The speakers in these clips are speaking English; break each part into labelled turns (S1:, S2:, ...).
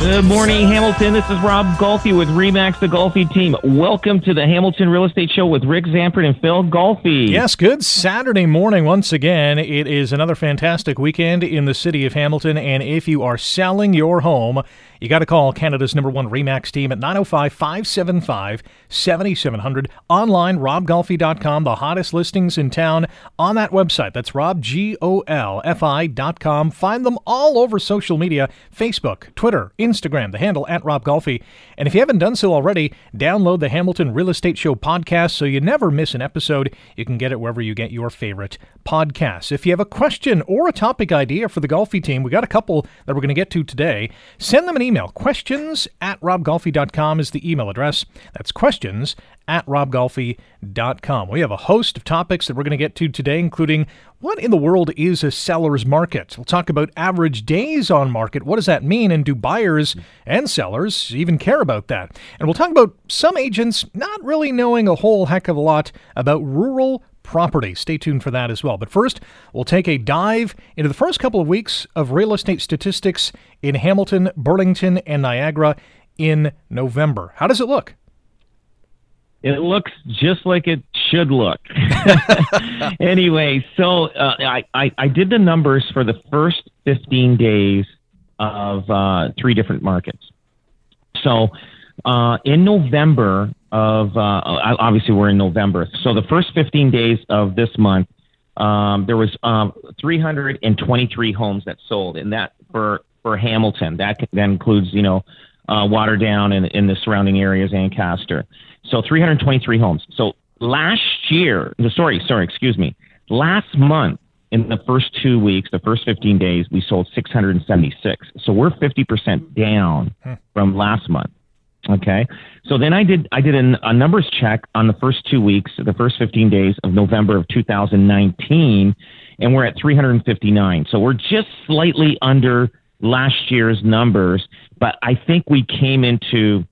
S1: Good morning, Hamilton. This is Rob Golfi with Remax the Golfi team. Welcome to the Hamilton Real Estate Show with Rick Zamperin and Phil Golfi.
S2: Yes, good Saturday morning once again. It is another fantastic weekend in the city of Hamilton, and if you are selling your home, you got to call Canada's number one REMAX team at 905 575 7700. Online, robgolfi.com, the hottest listings in town on that website. That's robgolfi.com. Find them all over social media Facebook, Twitter, Instagram, the handle at robgolfi. And if you haven't done so already, download the Hamilton Real Estate Show podcast so you never miss an episode. You can get it wherever you get your favorite podcasts. If you have a question or a topic idea for the Golfi team, we got a couple that we're going to get to today. Send them an email. Questions at robgolfi.com is the email address. That's questions at robgolfi.com. We have a host of topics that we're going to get to today, including what in the world is a seller's market? We'll talk about average days on market. What does that mean? And do buyers and sellers even care about that? And we'll talk about some agents not really knowing a whole heck of a lot about rural property. Stay tuned for that as well. But first, we'll take a dive into the first couple of weeks of real estate statistics in Hamilton, Burlington, and Niagara in November. How does it look?
S1: It looks just like it should look. anyway, so uh, I, I, I, did the numbers for the first 15 days of uh, three different markets. So uh, in November of, uh, obviously we're in November. So the first 15 days of this month, um, there was um, 323 homes that sold, and that for for Hamilton. That that includes you know uh, Waterdown and in the surrounding areas, Ancaster. So 323 homes. So last year, the sorry, sorry, excuse me. Last month, in the first two weeks, the first 15 days, we sold 676. So we're 50% down hmm. from last month. Okay. So then I did I did a, a numbers check on the first two weeks, the first 15 days of November of 2019, and we're at 359. So we're just slightly under last year's numbers, but I think we came into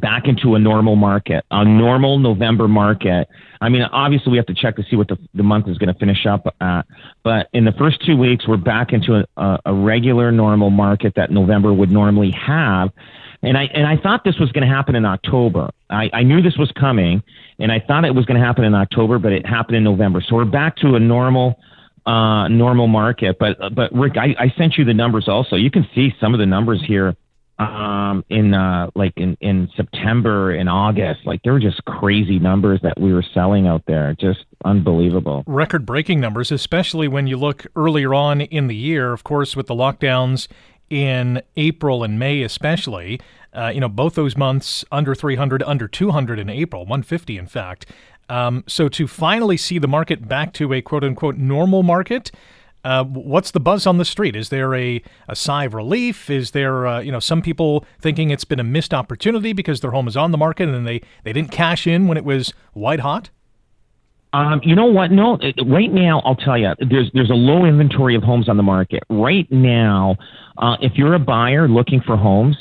S1: back into a normal market, a normal November market. I mean, obviously we have to check to see what the, the month is going to finish up at, but in the first two weeks, we're back into a, a regular normal market that November would normally have. And I, and I thought this was going to happen in October. I, I knew this was coming and I thought it was going to happen in October, but it happened in November. So we're back to a normal, uh, normal market. But, but Rick, I, I sent you the numbers also. You can see some of the numbers here um, in uh, like in, in September and August. Like there were just crazy numbers that we were selling out there, just unbelievable.
S2: Record breaking numbers, especially when you look earlier on in the year, of course, with the lockdowns in April and May, especially. Uh, you know, both those months under 300, under 200 in April, 150 in fact. Um, so to finally see the market back to a quote unquote normal market, uh, what's the buzz on the street? Is there a, a sigh of relief? Is there, uh, you know, some people thinking it's been a missed opportunity because their home is on the market and they, they didn't cash in when it was white hot?
S1: Um, you know what? No, right now I'll tell you, there's there's a low inventory of homes on the market right now. Uh, if you're a buyer looking for homes,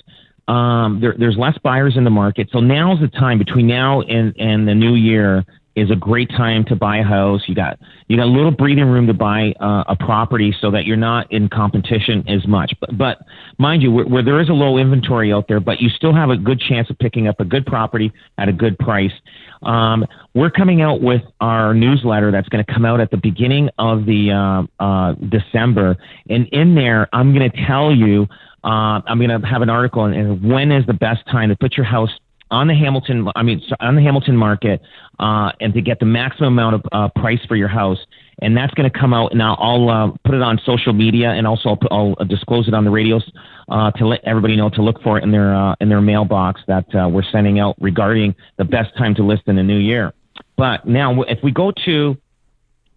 S1: um, there, there's less buyers in the market. So now's the time between now and and the new year is a great time to buy a house. You got you got a little breathing room to buy uh, a property so that you're not in competition as much. But, but mind you, where, where, there is a low inventory out there, but you still have a good chance of picking up a good property at a good price. Um, we're coming out with our newsletter that's going to come out at the beginning of the uh, uh, December, and in there, I'm going to tell you. Uh, I'm going to have an article on when is the best time to put your house on the Hamilton, I mean, on the Hamilton market, uh, and to get the maximum amount of uh, price for your house. and that's going to come out. Now I'll uh, put it on social media, and also I'll, put, I'll disclose it on the radios uh, to let everybody know to look for it in their uh, in their mailbox that uh, we're sending out regarding the best time to list in the new year. But now, if we go to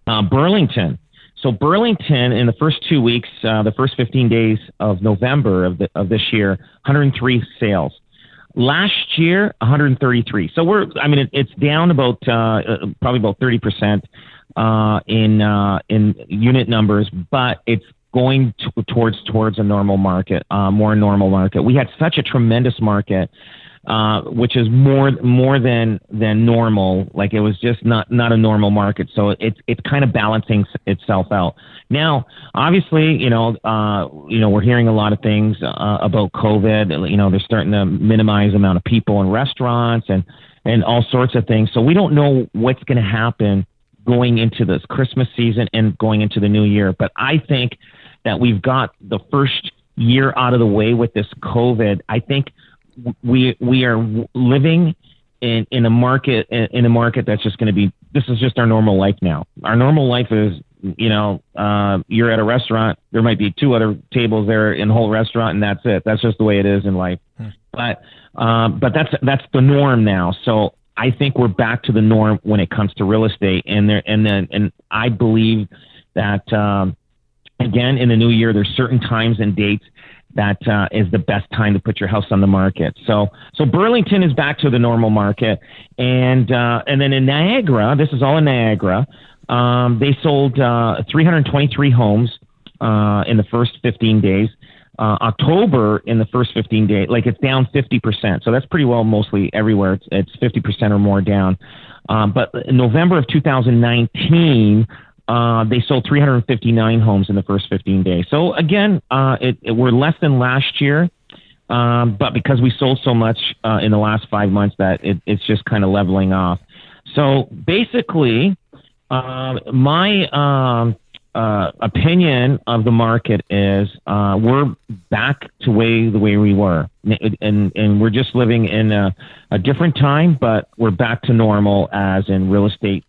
S1: uh, Burlington, so Burlington in the first two weeks, uh, the first 15 days of November of, the, of this year, 103 sales. Last year, 133. So we're, I mean, it, it's down about uh, uh probably about 30 percent uh, in uh, in unit numbers, but it's going to, towards towards a normal market, uh, more normal market. We had such a tremendous market uh, which is more more than than normal. Like it was just not not a normal market, so it's it's kind of balancing itself out. Now, obviously, you know, uh, you know, we're hearing a lot of things uh, about COVID. You know, they're starting to minimize the amount of people in restaurants and and all sorts of things. So we don't know what's going to happen going into this Christmas season and going into the new year. But I think that we've got the first year out of the way with this COVID. I think we we are living in in a market in a market that's just going to be this is just our normal life now. Our normal life is you know uh, you're at a restaurant, there might be two other tables there in the whole restaurant, and that's it. That's just the way it is in life. Hmm. But um, but that's that's the norm now. So I think we're back to the norm when it comes to real estate, and there and then and I believe that um, again in the new year there's certain times and dates that uh, is the best time to put your house on the market. So, so Burlington is back to the normal market, and uh, and then in Niagara, this is all in Niagara. Um, they sold uh, 323 homes uh, in the first 15 days. Uh, October in the first 15 days, like it's down 50%. So that's pretty well mostly everywhere. It's, it's 50% or more down. Um, but November of 2019, uh, they sold 359 homes in the first 15 days. So again, uh, it, it, we're less than last year, um, but because we sold so much uh, in the last five months, that it, it's just kind of leveling off. So basically, uh, my um, uh, opinion of the market is uh, we're back to way the way we were, and and we're just living in a, a different time, but we're back to normal as in real estate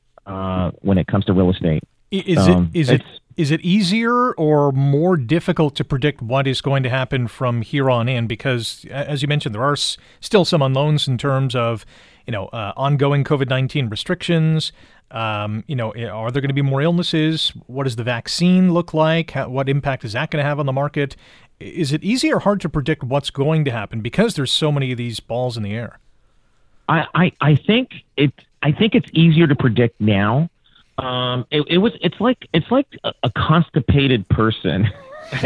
S1: when it comes to real estate.
S2: Is um, it is it is it easier or more difficult to predict what is going to happen from here on in? Because as you mentioned, there are s- still some unknowns in terms of you know uh, ongoing COVID nineteen restrictions. Um, you know, are there going to be more illnesses? What does the vaccine look like? How, what impact is that going to have on the market? Is it easy or hard to predict what's going to happen because there's so many of these balls in the air?
S1: I, I, I think it I think it's easier to predict now um, it, it was. It's like it's like a, a constipated person.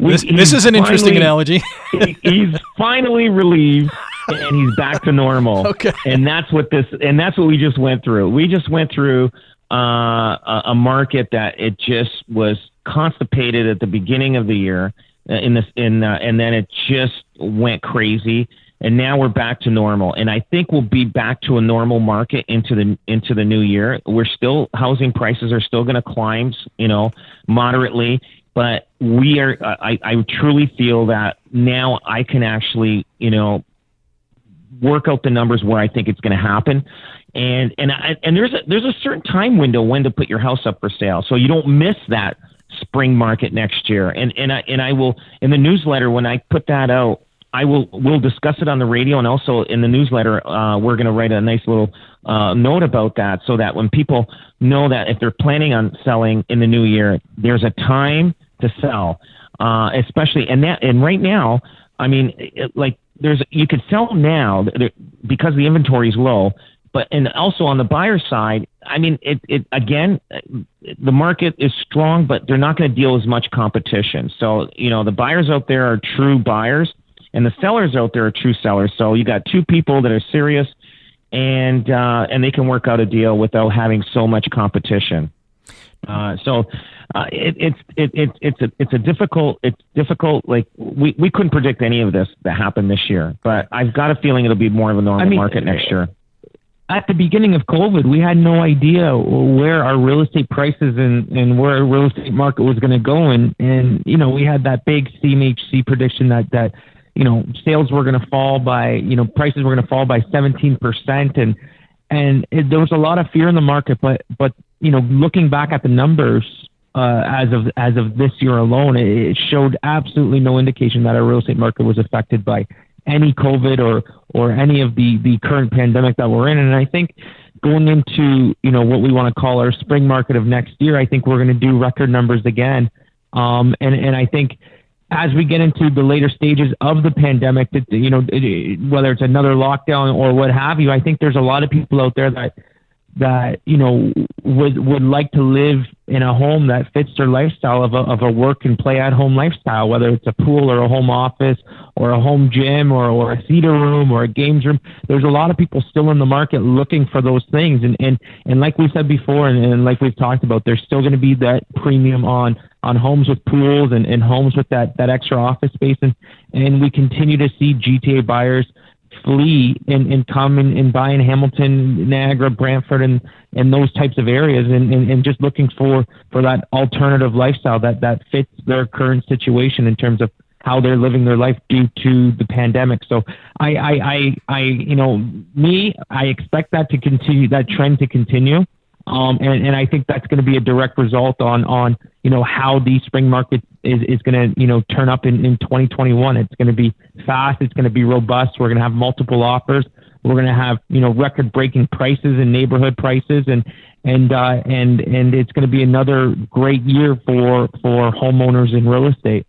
S2: we, this, this is an finally, interesting analogy.
S1: he, he's finally relieved and he's back to normal.
S2: Okay.
S1: And that's what this and that's what we just went through. We just went through uh, a, a market that it just was constipated at the beginning of the year uh, in this in uh, and then it just went crazy and now we're back to normal. And I think we'll be back to a normal market into the into the new year. We're still housing prices are still going to climb, you know, moderately, but we are. I, I truly feel that now I can actually, you know, work out the numbers where I think it's going to happen. And and I, and there's a there's a certain time window when to put your house up for sale, so you don't miss that spring market next year. And and I and I will in the newsletter when I put that out I will we'll discuss it on the radio and also in the newsletter. Uh, we're going to write a nice little uh, note about that so that when people know that if they're planning on selling in the new year, there's a time to sell, uh, especially and that and right now, I mean, it, like there's you could sell now because the inventory is low. But and also on the buyer side, I mean, it, it again, the market is strong, but they're not going to deal as much competition. So you know, the buyers out there are true buyers and the sellers out there are true sellers. So you got two people that are serious, and uh, and they can work out a deal without having so much competition. Uh, so uh, it, it's it, it, it's a it's a difficult it's difficult like we, we couldn't predict any of this that happened this year, but I've got a feeling it'll be more of a normal I mean, market next year.
S3: At the beginning of COVID, we had no idea where our real estate prices and, and where our real estate market was going to go, and and you know we had that big CMHC prediction that that you know, sales were going to fall by, you know, prices were going to fall by 17%. And, and it, there was a lot of fear in the market, but, but you know, looking back at the numbers uh, as of as of this year alone, it, it showed absolutely no indication that our real estate market was affected by any COVID or or any of the the current pandemic that we're in. And I think going into you know what we want to call our spring market of next year, I think we're going to do record numbers again. Um, and and I think as we get into the later stages of the pandemic, that you know whether it's another lockdown or what have you, I think there's a lot of people out there that that you know would would like to live in a home that fits their lifestyle of a, of a work and play at home lifestyle, whether it's a pool or a home office or a home gym or, or a theater room or a games room. There's a lot of people still in the market looking for those things. And, and, and like we said before, and, and like we've talked about, there's still going to be that premium on, on homes with pools and, and homes with that, that extra office space. And, and we continue to see GTA buyers flee and, and come and, and buy in Hamilton, Niagara, Brantford, and, and those types of areas, and, and, and just looking for, for that alternative lifestyle that, that fits their current situation in terms of how they're living their life due to the pandemic. So I, I, I, I you know, me, I expect that to continue, that trend to continue. Um, and, and I think that's going to be a direct result on, on, you know, how the spring market is, is going to, you know, turn up in, in 2021. It's going to be fast. It's going to be robust. We're going to have multiple offers. We're going to have, you know, record breaking prices and neighborhood prices and, and, uh, and, and it's going to be another great year for, for homeowners in real estate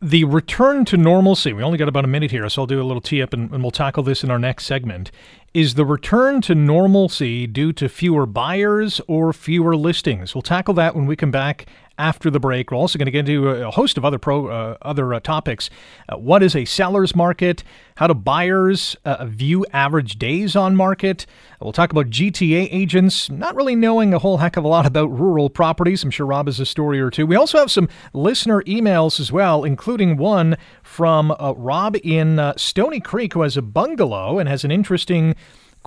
S2: the return to normalcy, we only got about a minute here, so I'll do a little tee up and, and, we'll tackle this in our next segment. Is the return to normalcy due to fewer buyers or fewer listings? We'll tackle that when we come back after the break. We're also going to get into a host of other pro uh, other uh, topics. Uh, what is a seller's market? How do buyers uh, view average days on market? We'll talk about GTA agents not really knowing a whole heck of a lot about rural properties. I'm sure Rob has a story or two. We also have some listener emails as well, including one from uh, Rob in uh, Stoney Creek who has a bungalow and has an interesting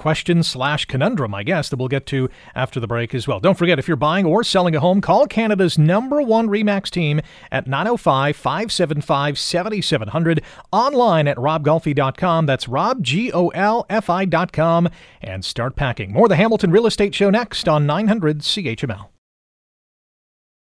S2: question slash conundrum, I guess, that we'll get to after the break as well. Don't forget, if you're buying or selling a home, call Canada's number one REMAX team at 905 575 7700, online at robgolfi.com. That's Rob, G O L F I.com, and start packing. More the Hamilton Real Estate Show next on 900 CHML.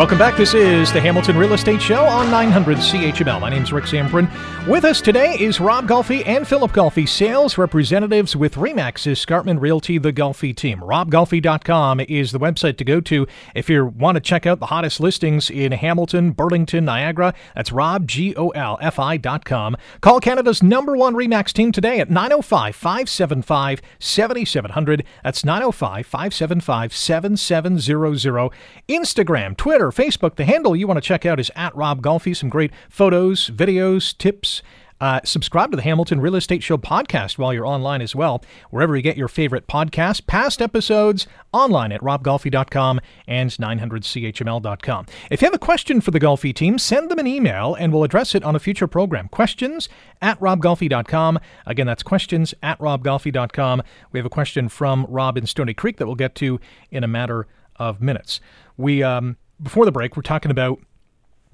S2: Welcome back. This is the Hamilton Real Estate Show on 900 CHML. My name is Rick Zamperin. With us today is Rob Golfi and Philip Golfi, sales representatives with Remax Escarpment Realty, the Golfi team. RobGolfi.com is the website to go to if you want to check out the hottest listings in Hamilton, Burlington, Niagara. That's Rob, G O L F I.com. Call Canada's number one Remax team today at 905 575 7700. That's 905 575 7700. Instagram, Twitter, Facebook. The handle you want to check out is at Rob Golfi. Some great photos, videos, tips. Uh, subscribe to the Hamilton Real Estate Show podcast while you're online as well, wherever you get your favorite podcast. past episodes, online at robgolfi.com and 900chml.com. If you have a question for the Golfi team, send them an email and we'll address it on a future program. Questions at robgolfi.com. Again, that's questions at robgolfi.com. We have a question from Rob in Stoney Creek that we'll get to in a matter of minutes. We um, before the break, we're talking about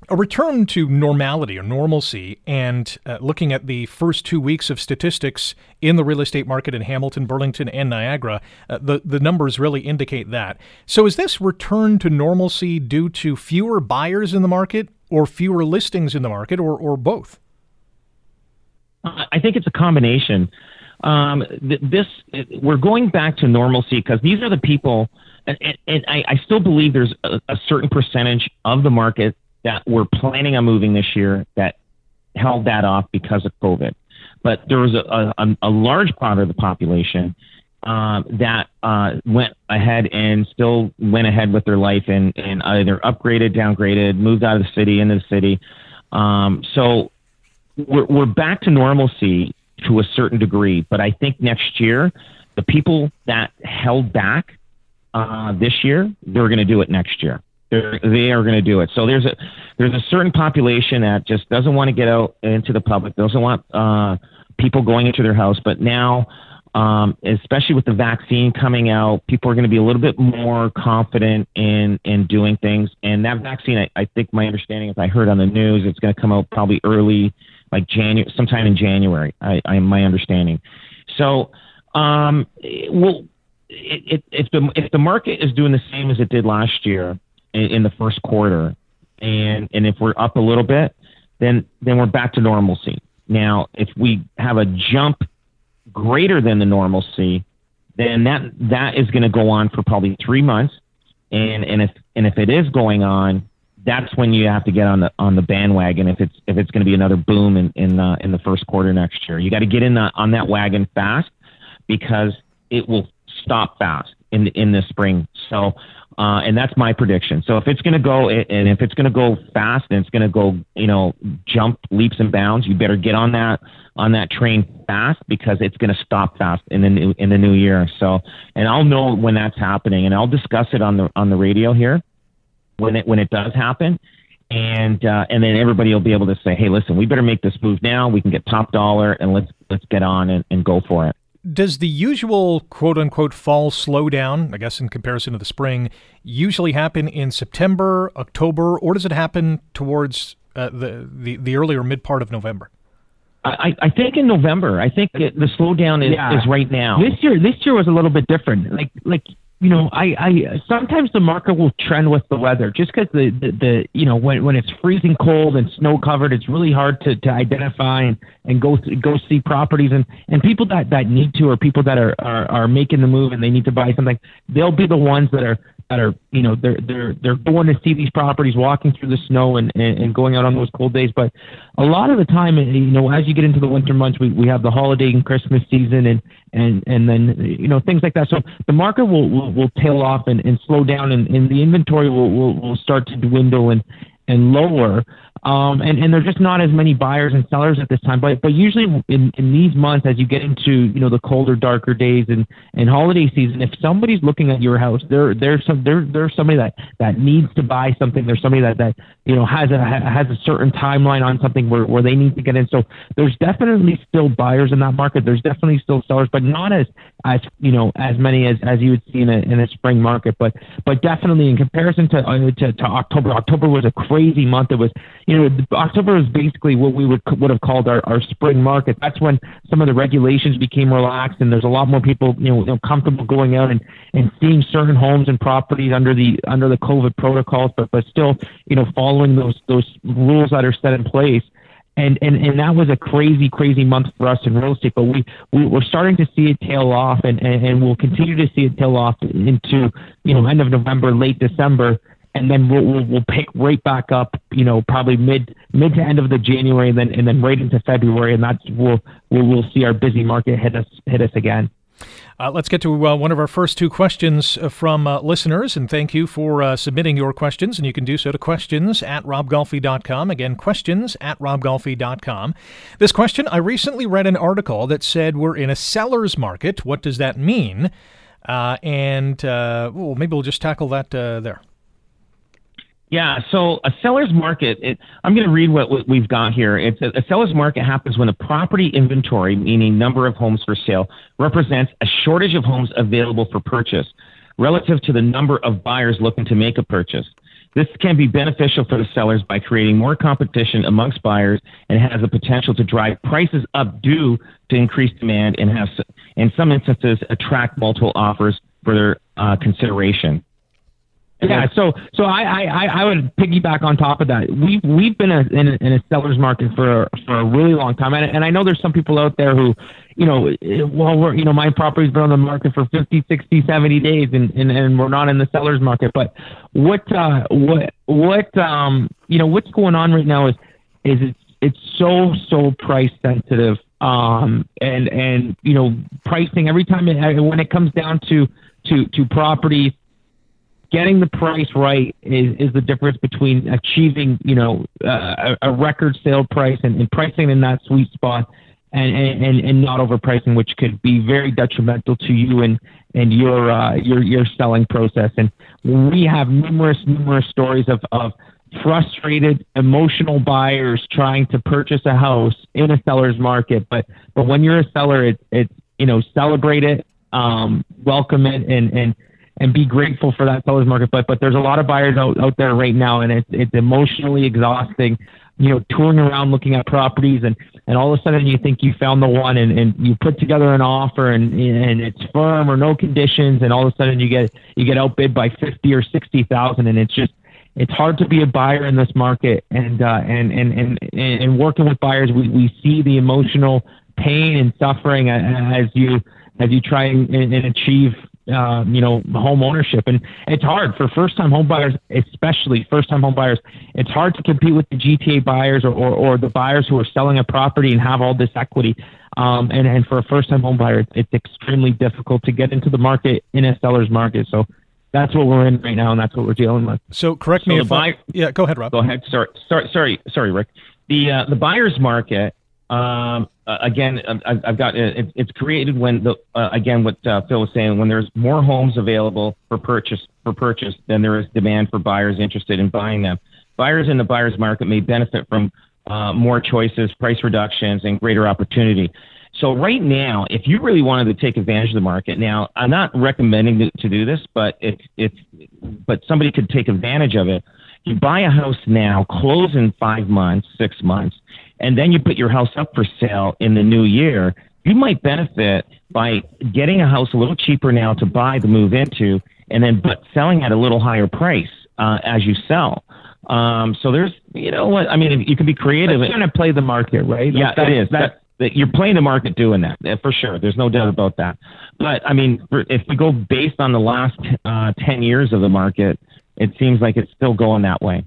S2: a return to normality or normalcy and uh, looking at the first two weeks of statistics in the real estate market in Hamilton, Burlington, and Niagara, uh, the, the numbers really indicate that. So, is this return to normalcy due to fewer buyers in the market or fewer listings in the market or, or both?
S1: I think it's a combination. Um, th- this we're going back to normalcy because these are the people and, and I, I, still believe there's a, a, certain percentage of the market that were planning on moving this year that held that off because of COVID. But there was a, a, a large part of the population um, that uh, went ahead and still went ahead with their life and, and either upgraded, downgraded, moved out of the city into the city. Um, so we're, we're back to normalcy to a certain degree. But I think next year, the people that held back uh, this year, they're going to do it next year. They're, they are going to do it. So there's a there's a certain population that just doesn't want to get out into the public, doesn't want uh, people going into their house. But now, um, especially with the vaccine coming out, people are going to be a little bit more confident in in doing things. And that vaccine, I, I think my understanding, if I heard on the news, it's going to come out probably early, like January, sometime in January. I, I my understanding. So, um, well, it, if the if the market is doing the same as it did last year in, in the first quarter, and and if we're up a little bit, then then we're back to normalcy. Now, if we have a jump greater than the normalcy, then that that is going to go on for probably three months, and and if and if it is going on, that's when you have to get on the on the bandwagon. If it's if it's going to be another boom in in the, in the first quarter next year, you got to get in the, on that wagon fast because it will stop fast in in the spring. So uh, and that's my prediction. So if it's going to go, and if it's going to go fast, and it's going to go, you know, jump leaps and bounds, you better get on that on that train fast because it's going to stop fast in the new in the new year. So, and I'll know when that's happening, and I'll discuss it on the on the radio here when it when it does happen. And uh, and then everybody will be able to say, hey, listen, we better make this move now. We can get top dollar, and let's let's get on and, and go for it
S2: does the usual quote unquote fall slowdown, I guess in comparison to the spring, usually happen in September, October, or does it happen towards uh, the, the, the early or mid part of November?
S1: I, I think in November. I think it, the slowdown is, yeah. is right now.
S3: This year, this year was a little bit different. Like, like you know, I, I sometimes the market will trend with the weather just because the, the, the, you know, when, when it's freezing cold and snow covered, it's really hard to, to identify and, and go, go see properties. And, and people that, that need to, or people that are, are, are making the move and they need to buy something, they'll be the ones that are, that are you know they're they're they're going to see these properties walking through the snow and, and and going out on those cold days. But a lot of the time eh, you know as you get into the winter months we, we have the holiday and christmas season and and and then you know things like that. So the market will will, will tail off and, and slow down and, and the inventory will, will will start to dwindle and and lower um, and, and there's just not as many buyers and sellers at this time. But but usually in, in these months, as you get into you know the colder, darker days and, and holiday season, if somebody's looking at your house, there there's some there there's somebody that, that needs to buy something. There's somebody that, that you know has a has a certain timeline on something where, where they need to get in. So there's definitely still buyers in that market. There's definitely still sellers, but not as as you know as many as, as you would see in a in a spring market. But but definitely in comparison to uh, to, to October, October was a crazy month. It was you know, October is basically what we would would have called our, our spring market. That's when some of the regulations became relaxed, and there's a lot more people, you know, you know, comfortable going out and, and seeing certain homes and properties under the under the COVID protocols, but but still, you know, following those those rules that are set in place. And, and and that was a crazy, crazy month for us in real estate. But we, we we're starting to see it tail off, and, and, and we'll continue to see it tail off into you know end of November, late December and then we'll, we'll, we'll pick right back up, you know, probably mid mid to end of the January, and then and then right into February, and that's we'll we'll, we'll see our busy market hit us hit us again.
S2: Uh, let's get to uh, one of our first two questions uh, from uh, listeners, and thank you for uh, submitting your questions. And you can do so to questions at robgolfi.com. Again, questions at robgolfi.com. This question I recently read an article that said we're in a seller's market. What does that mean? Uh, and well, maybe we'll just tackle that there.
S1: Yeah, so a seller's market, it, I'm going to read what, we've got here. It's a, a, seller's market happens when the property inventory, meaning number of homes for sale, represents a shortage of homes available for purchase relative to the number of buyers looking to make a purchase. This can be beneficial for the sellers by creating more competition amongst buyers and has the potential to drive prices up due to increased demand and has, in some instances, attract multiple offers for their uh, consideration.
S3: Yeah, so so I, I, I would piggyback on top of that. We've we've been a, in, a, in a seller's market for for a really long time, and, and I know there's some people out there who, you know, well, we're you know my property's been on the market for 50, 60, 70 days, and and, and we're not in the seller's market. But what uh what what um you know what's going on right now is is it's it's so so price sensitive um and and you know pricing every time it, when it comes down to to to properties getting the price right is, is the difference between achieving, you know, uh, a record sale price and, and pricing in that sweet spot and, and, and not overpricing, which could be very detrimental to you and, and your, uh, your, your selling process. And we have numerous, numerous stories of, of frustrated, emotional buyers trying to purchase a house in a seller's market. But, but when you're a seller, it's, it's, you know, celebrate it, um, welcome it and, and, and be grateful for that seller's market. But, but there's a lot of buyers out, out there right now and it's, it's emotionally exhausting you know, touring around looking at properties and, and all of a sudden you think you found the one and, and you put together an offer and, and it's firm or no conditions and all of a sudden you get, you get outbid by 50 or 60,000 and it's just, it's hard to be a buyer in this market and, uh, and, and, and, and working with buyers, we, we see the emotional pain and suffering as you, as you try and, and achieve uh, you know, home ownership. And it's hard for first time home buyers, especially first time home buyers. It's hard to compete with the GTA buyers or, or, or the buyers who are selling a property and have all this equity. Um, and, and for a first time home buyer, it's extremely difficult to get into the market in a seller's market. So that's what we're in right now, and that's what we're dealing with.
S2: So correct so me if I, yeah, go ahead, Rob.
S1: Go ahead. Sorry, sorry, sorry, sorry, Rick. The uh, the buyer's market um, uh, again, I've, I've got it, it's created when the uh, again what uh, Phil was saying when there's more homes available for purchase for purchase than there is demand for buyers interested in buying them. Buyers in the buyer's market may benefit from uh, more choices, price reductions, and greater opportunity. So right now, if you really wanted to take advantage of the market, now I'm not recommending to, to do this, but if if but somebody could take advantage of it. You buy a house now, close in five months, six months and then you put your house up for sale in the new year, you might benefit by getting a house a little cheaper now to buy to move into, and then but selling at a little higher price uh, as you sell. Um, so there's, you know what? I mean, you can be creative.
S3: It's going to play the market, right?
S1: Yeah, that, it is. That, that, you're playing the market doing that uh, for sure. There's no doubt about that. But I mean, if we go based on the last uh, 10 years of the market, it seems like it's still going that way.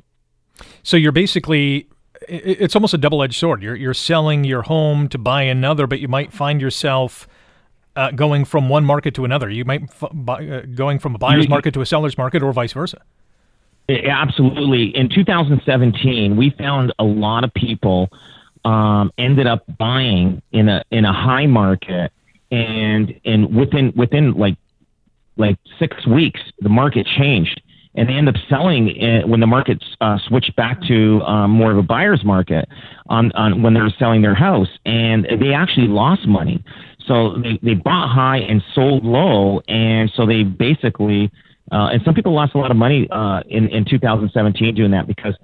S2: So you're basically it's almost a double-edged sword. You're you're selling your home to buy another, but you might find yourself uh, going from one market to another. You might f- buy, uh, going from a buyer's market to a seller's market, or vice versa.
S1: Absolutely. In 2017, we found a lot of people um, ended up buying in a in a high market, and and within within like like six weeks, the market changed and they end up selling it when the markets uh, switched back to um, more of a buyer's market on, on when they were selling their house, and they actually lost money. So they, they bought high and sold low, and so they basically uh, and some people lost a lot of money uh, in in 2017 doing that because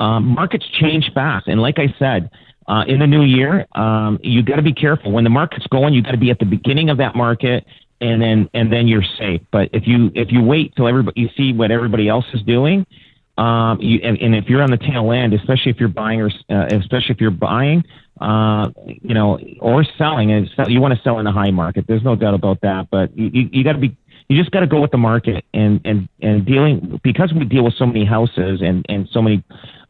S1: um, markets change fast, and like I said. Uh, in the new year, um, you got to be careful. When the market's going, you got to be at the beginning of that market and then and then you're safe. But if you if you wait till everybody you see what everybody else is doing, um, you and, and if you're on the tail end, especially if you're buying or uh, especially if you're buying, uh, you know, or selling, and you want to sell in the high market. There's no doubt about that. But you you, you got to be you just got to go with the market and and and dealing because we deal with so many houses and and so many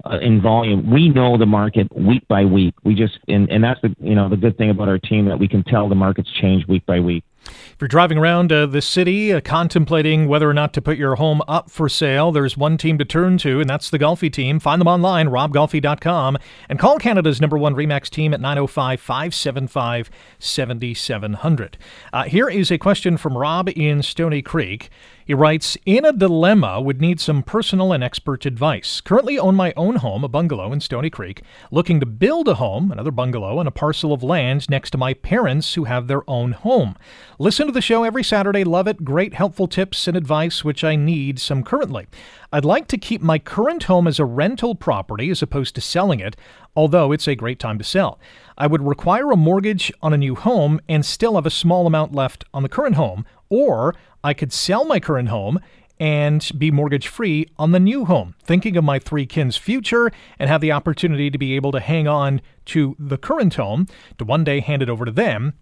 S1: uh, in volume. We know the market week by week. We just and and that's the you know the good thing about our team that we can tell the markets change week by week.
S2: If you're driving around uh, the city uh, contemplating whether or not to put your home up for sale, there's one team to turn to, and that's the Golfi team. Find them online, robgolfi.com, and call Canada's number one REMAX team at 905 575 7700. Uh, here is a question from Rob in Stoney Creek. He writes, In a dilemma, would need some personal and expert advice. Currently own my own home, a bungalow in Stoney Creek, looking to build a home, another bungalow, on a parcel of land next to my parents who have their own home. Listen to the show every Saturday, love it. Great helpful tips and advice, which I need some currently. I'd like to keep my current home as a rental property as opposed to selling it, although it's a great time to sell. I would require a mortgage on a new home and still have a small amount left on the current home, or I could sell my current home and be mortgage free on the new home, thinking of my three kin's future and have the opportunity to be able to hang on to the current home to one day hand it over to them.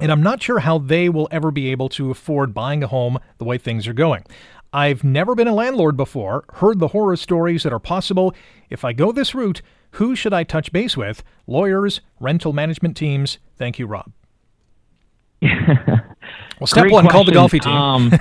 S2: And I'm not sure how they will ever be able to afford buying a home the way things are going. I've never been a landlord before, heard the horror stories that are possible. If I go this route, who should I touch base with? Lawyers, rental management teams? Thank you, Rob. well, step
S3: great
S2: one,
S3: question.
S2: call the Golfi team. Um,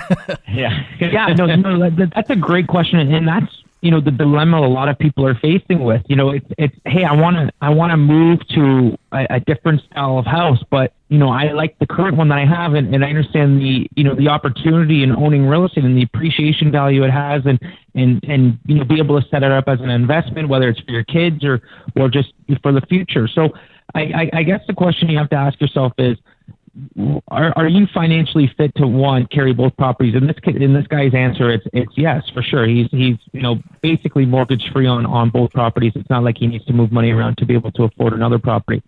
S3: yeah, yeah, no, no, that, that's a great question, and that's you know the dilemma a lot of people are facing with. You know, it's it's hey, I want to I want to move to a, a, different style of house, but you know I like the current one that I have, and, and I understand the you know the opportunity in owning real estate and the appreciation value it has, and and and you know be able to set it up as an investment, whether it's for your kids or or just for the future. So I, I, I guess the question you have to ask yourself is are, are you financially fit to one carry both properties? In this in this guy's answer, it's it's yes for sure. He's he's you know basically mortgage free on on both properties. It's not like he needs to move money around to be able to afford another property.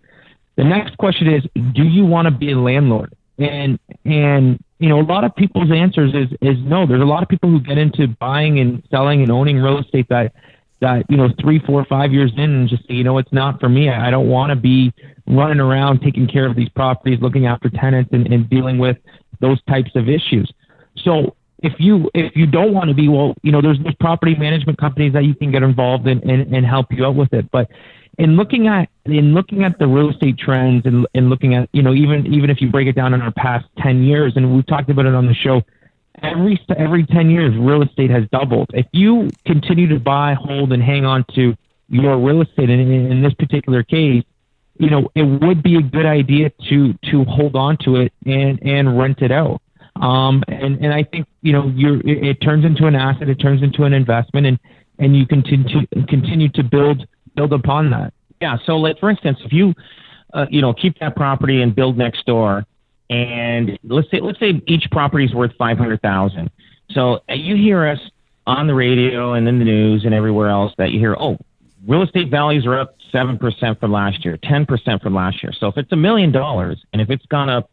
S3: The next question is, do you want to be a landlord? And and you know a lot of people's answers is is no. There's a lot of people who get into buying and selling and owning real estate that that you know three, four, five years in and just say, you know, it's not for me. I, I don't want to be running around taking care of these properties, looking after tenants, and, and dealing with those types of issues. So if you if you don't want to be, well, you know, there's there's property management companies that you can get involved in and, and help you out with it. But in looking at in looking at the real estate trends and, and looking at you know even even if you break it down in our past 10 years and we've talked about it on the show every every 10 years real estate has doubled if you continue to buy hold and hang on to your real estate and in, in this particular case you know it would be a good idea to to hold on to it and and rent it out um and and i think you know you're it, it turns into an asset it turns into an investment and and you continue continue to build build upon that
S1: yeah so like for instance if you uh, you know keep that property and build next door and let's say let's say each property is worth five hundred thousand. So you hear us on the radio and in the news and everywhere else that you hear, oh, real estate values are up seven percent from last year, ten percent from last year. So if it's a million dollars and if it's gone up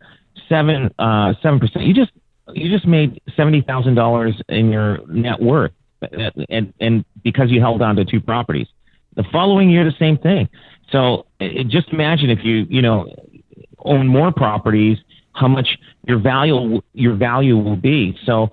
S1: seven uh, seven percent, you just you just made seventy thousand dollars in your net worth, and and because you held on to two properties. The following year, the same thing. So it, just imagine if you you know own more properties how much your value your value will be. So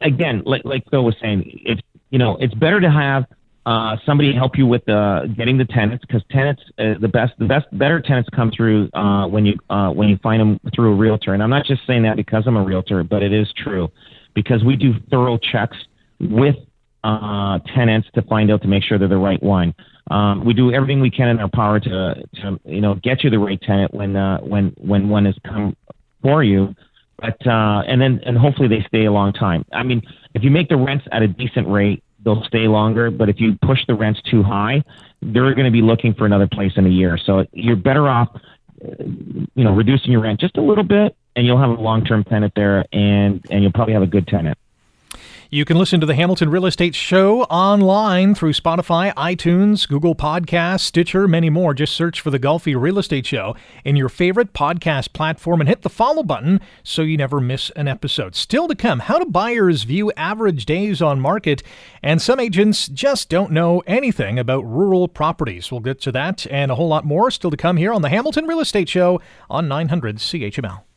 S1: again, like like Phil was saying, it's you know it's better to have uh, somebody help you with uh, getting the tenants because tenants uh, the best the best better tenants come through uh, when you uh, when you find them through a realtor. And I'm not just saying that because I'm a realtor, but it is true because we do thorough checks with uh, tenants to find out to make sure they're the right one. Um, we do everything we can in our power to, to you know get you the right tenant when uh, when when one has come for you. But uh, and then and hopefully they stay a long time. I mean, if you make the rents at a decent rate, they'll stay longer. But if you push the rents too high, they're going to be looking for another place in a year. So you're better off, you know, reducing your rent just a little bit, and you'll have a long-term tenant there, and and you'll probably have a good tenant.
S2: You can listen to the Hamilton Real Estate Show online through Spotify, iTunes, Google Podcasts, Stitcher, many more. Just search for the Golfi Real Estate Show in your favorite podcast platform and hit the follow button so you never miss an episode. Still to come, how do buyers view average days on market? And some agents just don't know anything about rural properties. We'll get to that and a whole lot more still to come here on the Hamilton Real Estate Show on 900 CHML.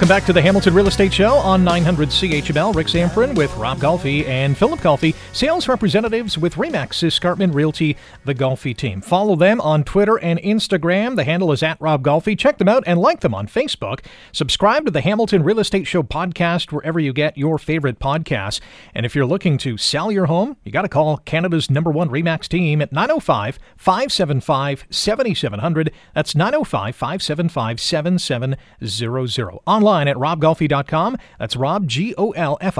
S2: Welcome back to the Hamilton Real Estate Show on 900 CHML. Rick Zamperin with Rob Golfi and Philip Golfi, sales representatives with Remax Escarpment Realty, the Golfi team. Follow them on Twitter and Instagram. The handle is at Rob Golfi. Check them out and like them on Facebook. Subscribe to the Hamilton Real Estate Show podcast wherever you get your favorite podcasts. And if you're looking to sell your home, you got to call Canada's number one Remax team at 905 575 7700. That's 905 575 7700 online at robgolfi.com. That's Rob, G O L F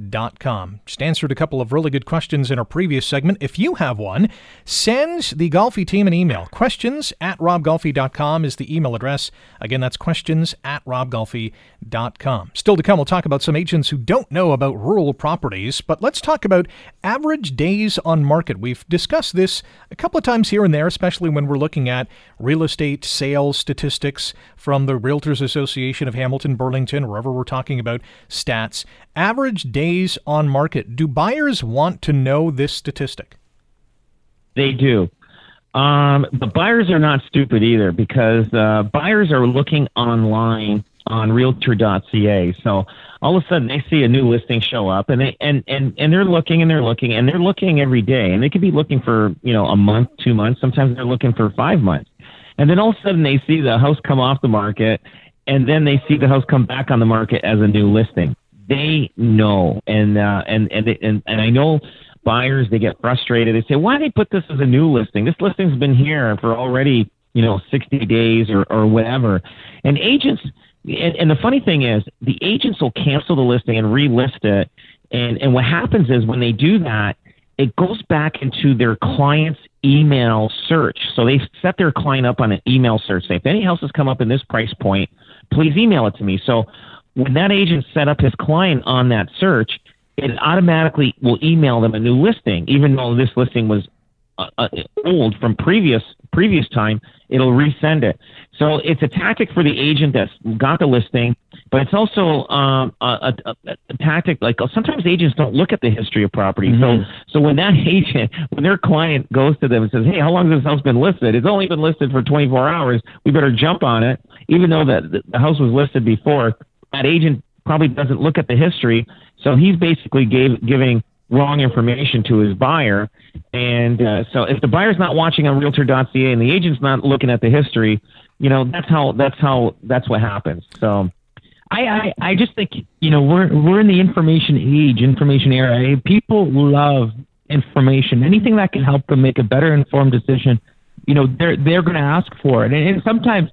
S2: I.com. Just answered a couple of really good questions in our previous segment. If you have one, send the Golfi team an email. Questions at robgolfi.com is the email address. Again, that's questions at robgolfi.com. Still to come, we'll talk about some agents who don't know about rural properties, but let's talk about average days on market. We've discussed this a couple of times here and there, especially when we're looking at real estate sales statistics from the Realtors Association of Hamilton, Burlington, wherever we're talking about stats. Average days on market. Do buyers want to know this statistic?
S1: They do. Um, but buyers are not stupid either because uh, buyers are looking online on realtor.ca. So all of a sudden they see a new listing show up and they and, and, and they're looking and they're looking and they're looking every day and they could be looking for, you know, a month, two months, sometimes they're looking for five months. And then all of a sudden they see the house come off the market and then they see the house come back on the market as a new listing. They know and uh, and and, and and I know buyers they get frustrated. They say, "Why they put this as a new listing? This listing's been here for already, you know, 60 days or or whatever." And agents and, and the funny thing is, the agents will cancel the listing and relist it. And, and what happens is when they do that, it goes back into their client's email search. So they set their client up on an email search. Say, if any houses come up in this price point, please email it to me. So when that agent set up his client on that search, it automatically will email them a new listing, even though this listing was uh, uh, old from previous previous time, it'll resend it. So it's a tactic for the agent that's got the listing, but it's also um, a, a, a, tactic like sometimes agents don't look at the history of property. Mm-hmm. So so when that agent, when their client goes to them and says, "Hey, how long has this house been listed? It's only been listed for 24 hours. We better jump on it," even though the, the house was listed before. That agent probably doesn't look at the history, so he's basically gave, giving wrong information to his buyer. And uh, so if the buyer's not watching on realtor.ca and the agent's not looking at the history, you know, that's how that's how that's what happens. So
S3: I, I, I just think, you know, we're we're in the information age, information era. People love information. Anything that can help them make a better informed decision, you know, they're they're gonna ask for it. And, and sometimes,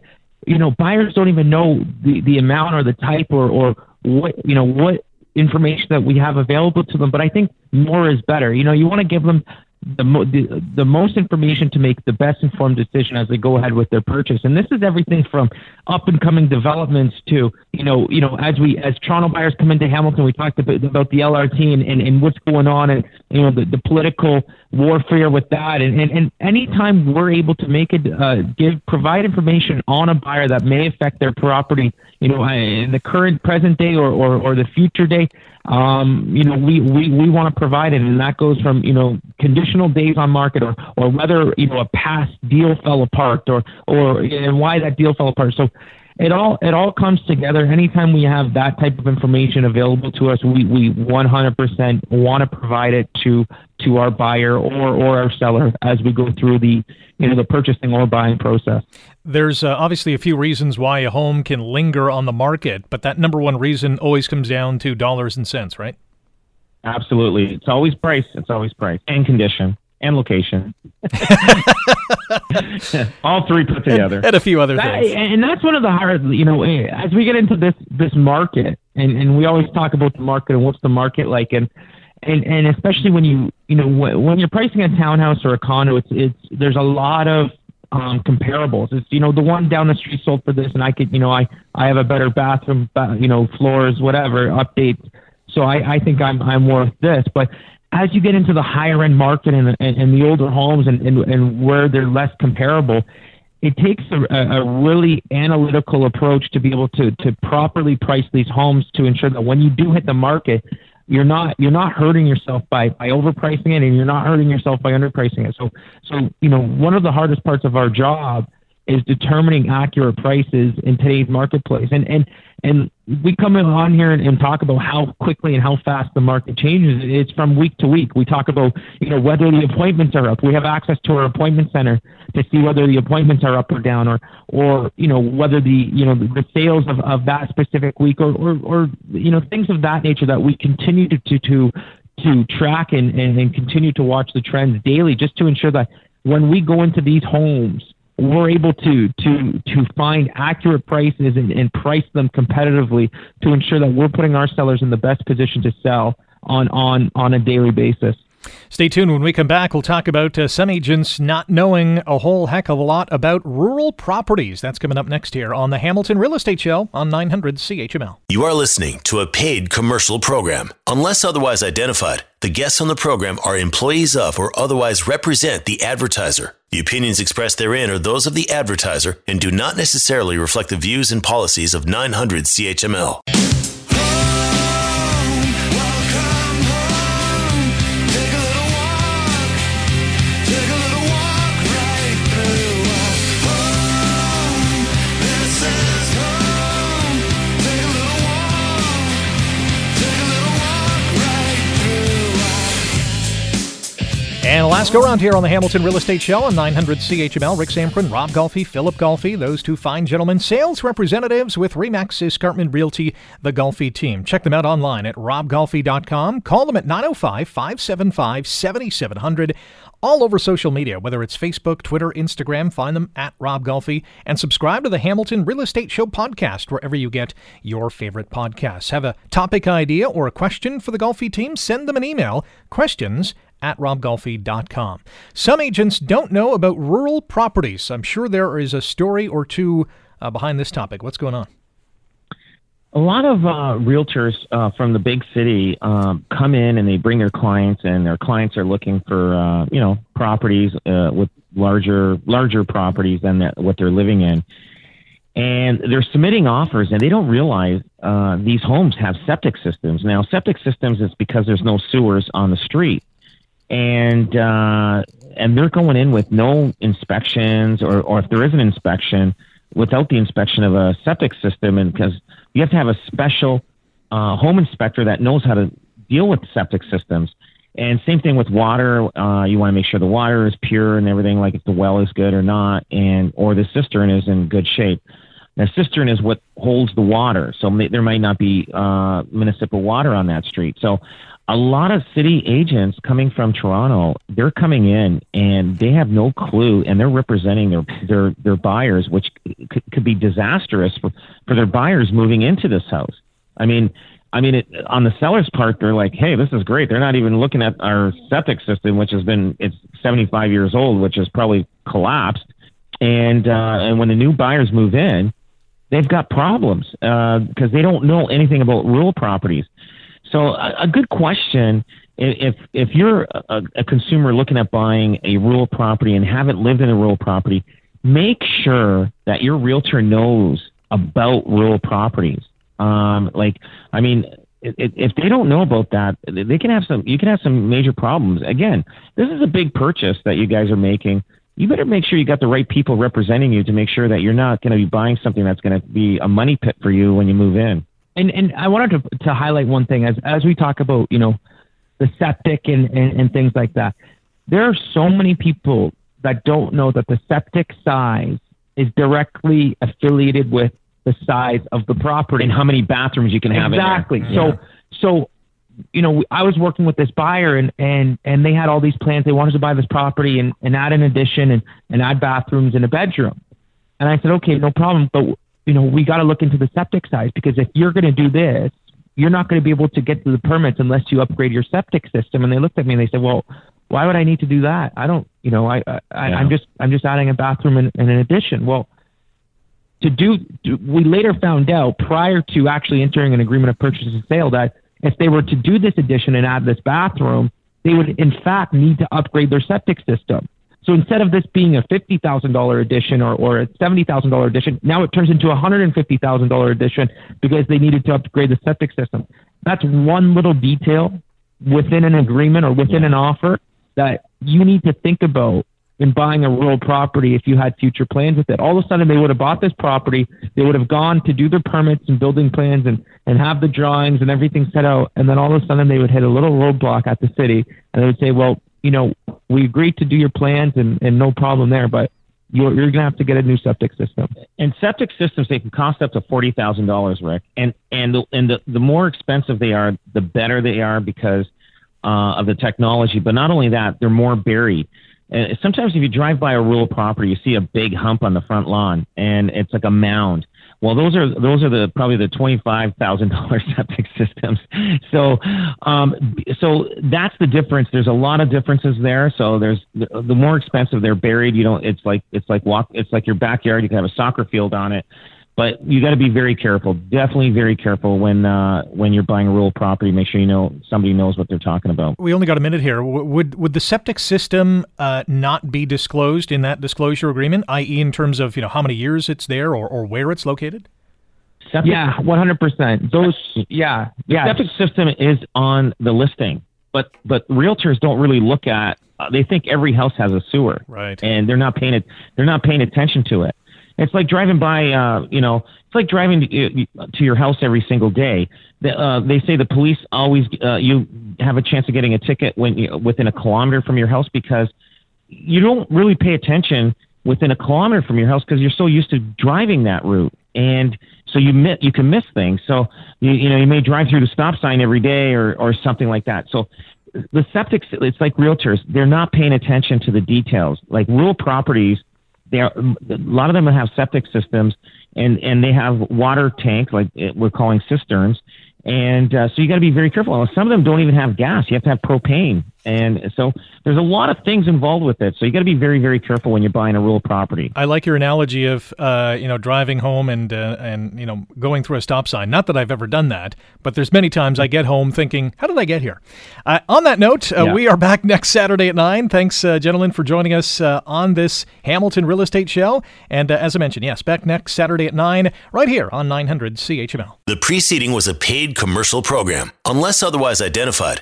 S3: you know, buyers don't even know the, the amount or the type or, or what you know what information that we have available to them. But I think more is better. You know, you want to give them the, mo- the, the most information to make the best informed decision as they go ahead with their purchase. And this is everything from up and coming developments to you know you know as we as Toronto buyers come into Hamilton, we talked about, about the LRT and, and, and what's going on and you know the, the political warfare with that. And, and and anytime we're able to make it uh, give provide information on a buyer that may affect their property, you know in the current present day or or, or the future day um, you know, we, we, we want to provide it, and that goes from, you know, conditional days on market or, or whether, you know, a past deal fell apart or, or and why that deal fell apart. So it all, it all comes together. Anytime we have that type of information available to us, we, we 100% want to provide it to, to our buyer or, or our seller as we go through the, you know, the purchasing or buying process.
S2: There's uh, obviously a few reasons why a home can linger on the market, but that number one reason always comes down to dollars and cents, right?
S1: Absolutely. It's always price. It's always price and condition and location. All three put together.
S2: And, and a few other
S3: that,
S2: things.
S3: And that's one of the hard, you know, eh, as we get into this this market, and, and we always talk about the market and what's the market like, and and and especially when you you know when you're pricing a townhouse or a condo, it's it's there's a lot of um, comparables. It's you know the one down the street sold for this, and I could you know I I have a better bathroom, you know floors, whatever updates. So I I think I'm I'm worth this. But as you get into the higher end market and and, and the older homes and, and and where they're less comparable, it takes a, a really analytical approach to be able to to properly price these homes to ensure that when you do hit the market you're not you're not hurting yourself by by overpricing it and you're not hurting yourself by underpricing it. So so you know one of the hardest parts of our job is determining accurate prices in today's marketplace and and and we come on here and, and, talk about how quickly and how fast the market changes. It's from week to week. We talk about, you know, whether the appointments are up. We have access to our appointment center to see whether the appointments are up or down, or, or you know, whether the, you know, the sales of, of that specific week, or, or, or, you know, things of that nature that we continue to to to, to track and, and, and continue to watch the trends daily, just to ensure that when we go into these homes we're able to to to find accurate prices and, and price them competitively to ensure that we're putting our sellers in the best position to sell on on on a daily basis.
S2: Stay tuned. When we come back, we'll talk about uh, some agents not knowing a whole heck of a lot about rural properties. That's coming up next here on the Hamilton Real Estate Show on 900 CHML.
S4: You are listening to a paid commercial program. Unless otherwise identified, the guests on the program are employees of or otherwise represent the advertiser. The opinions expressed therein are those of the advertiser and do not necessarily reflect the views and policies of 900 CHML.
S2: And last go round here on the Hamilton Real Estate Show on 900 CHML. Rick Zamperin, Rob Golfi, Philip Golfi, those two fine gentlemen, sales representatives with Remax Escarpment Realty, the Golfi team. Check them out online at robgolfi.com. Call them at 905 575 7700 all over social media, whether it's Facebook, Twitter, Instagram. Find them at Rob Golfi and subscribe to the Hamilton Real Estate Show podcast wherever you get your favorite podcasts. Have a topic idea or a question for the Golfi team? Send them an email. Questions at robgolfi.com. Some agents don't know about rural properties. I'm sure there is a story or two uh, behind this topic. What's going on?
S1: A lot of uh, realtors uh, from the big city um, come in and they bring their clients, and their clients are looking for uh, you know properties uh, with larger larger properties than that, what they're living in, and they're submitting offers, and they don't realize uh, these homes have septic systems. Now, septic systems is because there's no sewers on the street and uh, and they're going in with no inspections, or or if there is an inspection, without the inspection of a septic system, and because you have to have a special uh, home inspector that knows how to deal with septic systems. And same thing with water. Uh, you want to make sure the water is pure and everything, like if the well is good or not, and or the cistern is in good shape. The cistern is what holds the water, so may, there might not be uh, municipal water on that street. So a lot of city agents coming from Toronto, they're coming in and they have no clue, and they're representing their their their buyers, which could, could be disastrous for for their buyers moving into this house. I mean, I mean, it, on the seller's part, they're like, "Hey, this is great." They're not even looking at our septic system, which has been it's 75 years old, which has probably collapsed. And uh, and when the new buyers move in, they've got problems because uh, they don't know anything about rural properties. So a, a good question if if you're a, a, consumer looking at buying a rural property and haven't lived in a rural property, make sure that your realtor knows about rural properties. Um, like, I mean, if, if they don't know about that, they can have some. You can have some major problems. Again, this is a big purchase that you guys are making. You better make sure you got the right people representing you to make sure that you're not going to be buying something that's going to be a money pit for you when you move in
S3: and and I wanted to to highlight one thing as as we talk about you know the septic and, and, and things like that. There are so many people that don't know that the septic size is directly affiliated with the size of the property
S1: and how many bathrooms you can have.
S3: Exactly. So so you know I was working with this buyer and and and they had all these plans. They wanted to buy this property and, and add an addition and, and add bathrooms and a bedroom. And I said, okay, no problem. But you know, we got to look into the septic size because if you're going to do this, you're not going to be able to get to the permits unless you upgrade your septic system. And they looked at me and they said, well, why would I need to do that? I don't, you know, I, I, yeah. I'm just, I'm just adding a bathroom and, and an addition. Well, to do, we later found out prior to actually entering an agreement of purchase and sale that if they were to do this addition and add this bathroom, they would in fact need to upgrade their septic system. So instead of this being a $50,000 edition or, or a $70,000 edition, now it turns into a $150,000 edition because they needed to upgrade the septic system. That's one little detail within an agreement or within an offer that you need to think about in buying a rural property if you had future plans with it. All of a sudden, they would have bought this property, they would have gone to do their permits and building plans and, and have the drawings and everything set out, and then all of a sudden they would hit a little roadblock at the city and they would say, well, you know, we agreed to do your plans and, and no problem there, but you're, you're going to have to get a new septic system.
S1: And septic systems, they can cost up to forty thousand dollars, Rick. And and the, and the, the more expensive they are, the better they are because uh, of the technology. But not only that, they're more buried. And sometimes if you drive by a rural property, you see a big hump on the front lawn, and it's like a mound. Well, those are those are the probably the twenty five thousand dollars septic systems. So, um, so that's the difference. There's a lot of differences there. So there's the, the more expensive they're buried. You don't. It's like it's like walk. It's like your backyard. You can have a soccer field on it but you got to be very careful. Definitely very careful when uh, when you're buying a rural property. Make sure you know somebody knows what they're talking about.
S2: We only got a minute here. would would the septic system uh, not be disclosed in that disclosure agreement, i.e., in terms of you know how many years it's there or, or where it's located?
S3: Septic, yeah, one hundred percent. Those, yeah, yeah.
S1: Septic system is on the listing, but but realtors don't really look at. Uh, they think every house has a sewer,
S2: right?
S1: And they're not paying it. They're not paying attention to it. It's like driving by, uh, you know, it's like driving to, uh, to your house every single day. The, uh, they say the police always, uh, you have a chance of getting a ticket when you, within a kilometer from your house because you don't really pay attention within a kilometer from your house because you're so used to driving that route. And so you miss, you can miss things. So you, you know, you may drive through the stop sign every day or, or something like that. So the septic, it's like realtors, they're not paying attention to the details. Like rural properties, they are, a lot of them have septic systems and and they have water tanks like we're calling cisterns and uh, so you got to be very careful. Some of them don't even have gas. You have to have propane. And so there's a lot of things involved with it. So you got to be very, very careful when you're buying a rural property.
S2: I like your analogy of, uh, you know, driving home and, uh, and, you know, going through a stop sign. Not that I've ever done that, but there's many times I get home thinking, how did I get here? Uh, on that note, uh, yeah. we are back next Saturday at 9. Thanks, uh, gentlemen, for joining us on this Hamilton Real Estate Show. And as I mentioned, yes, back next Saturday at 9, right here on 900 CHML.
S4: The preceding was a paid commercial program. Unless otherwise identified,